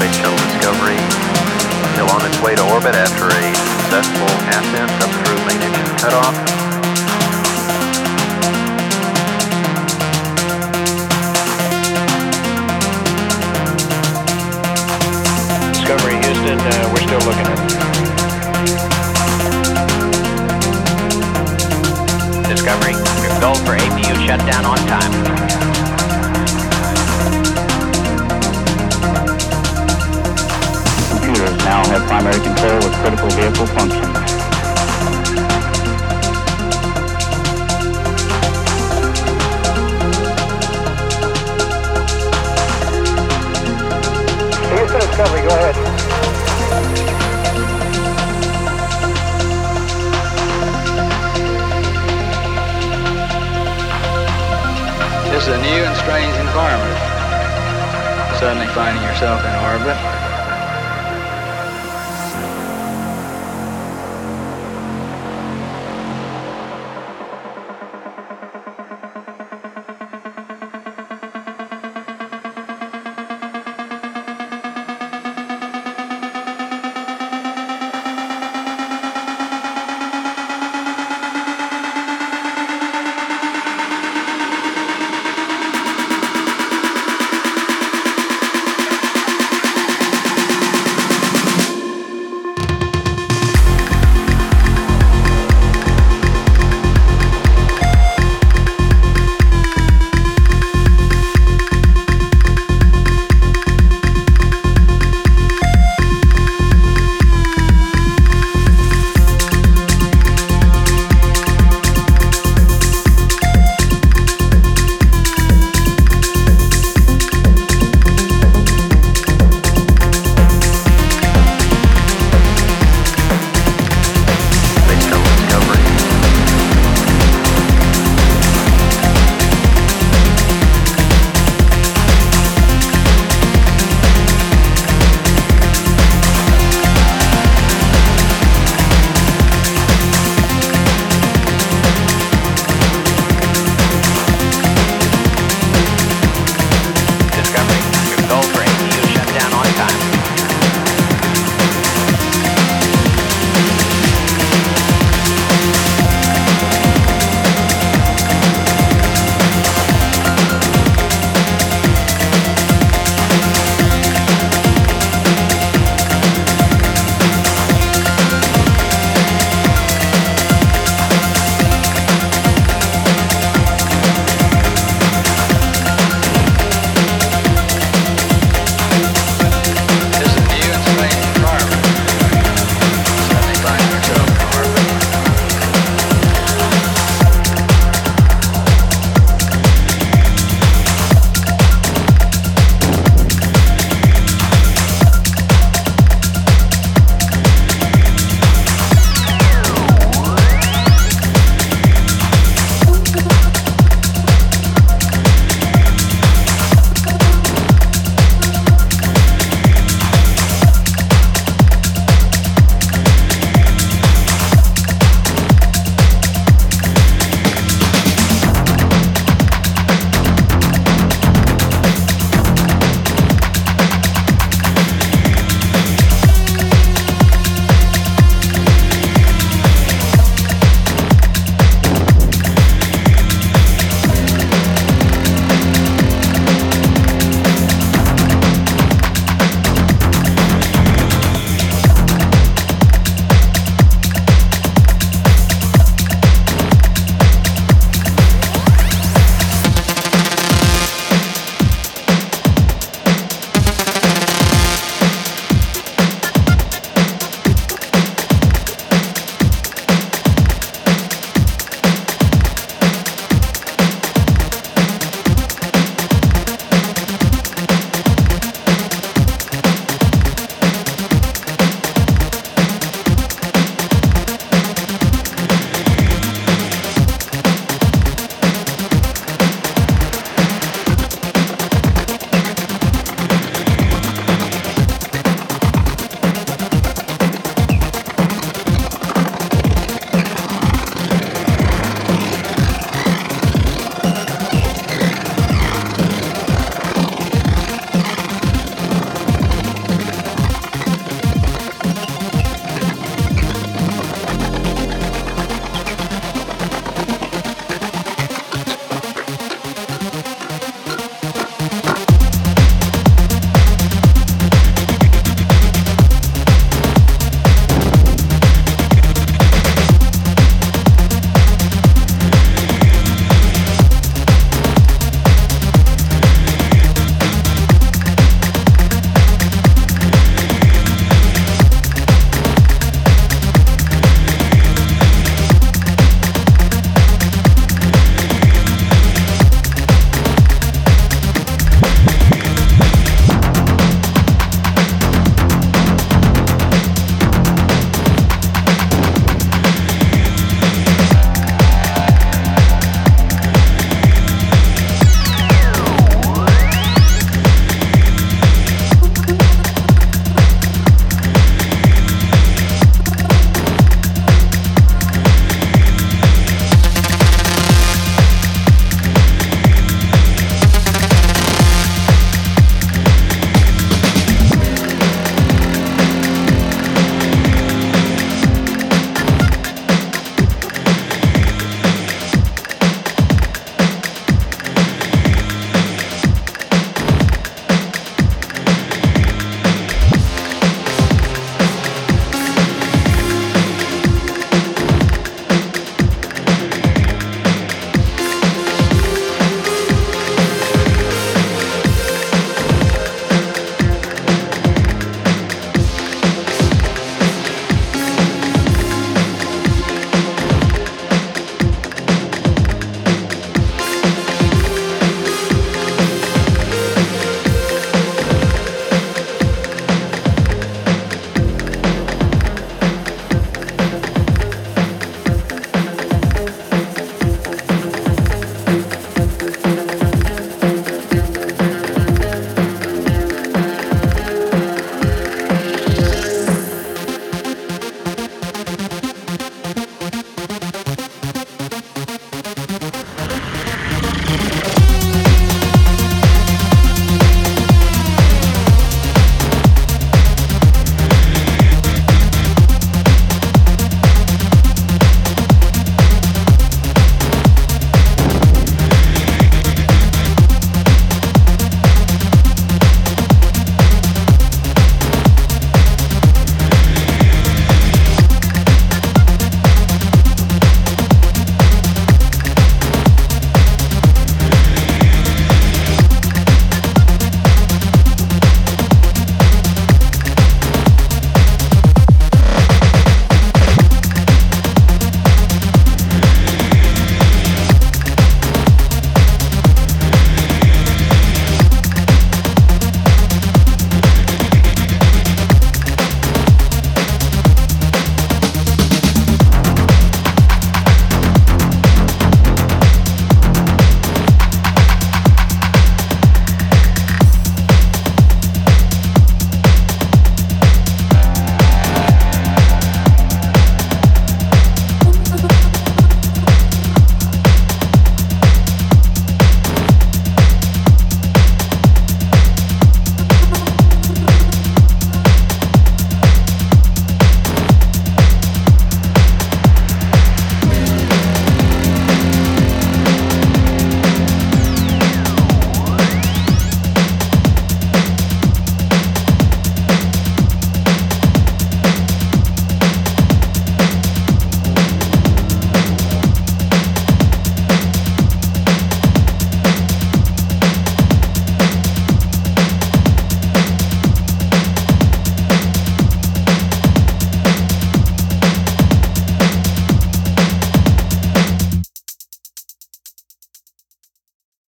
space Discovery, still on its way to orbit after a successful ascent up through main engine cutoff. Discovery Houston, uh, we're still looking at it. Discovery, your goal for APU shutdown on time. had primary control with critical vehicle functions. Discovery, go ahead. This is a new and strange environment. Suddenly finding yourself in orbit.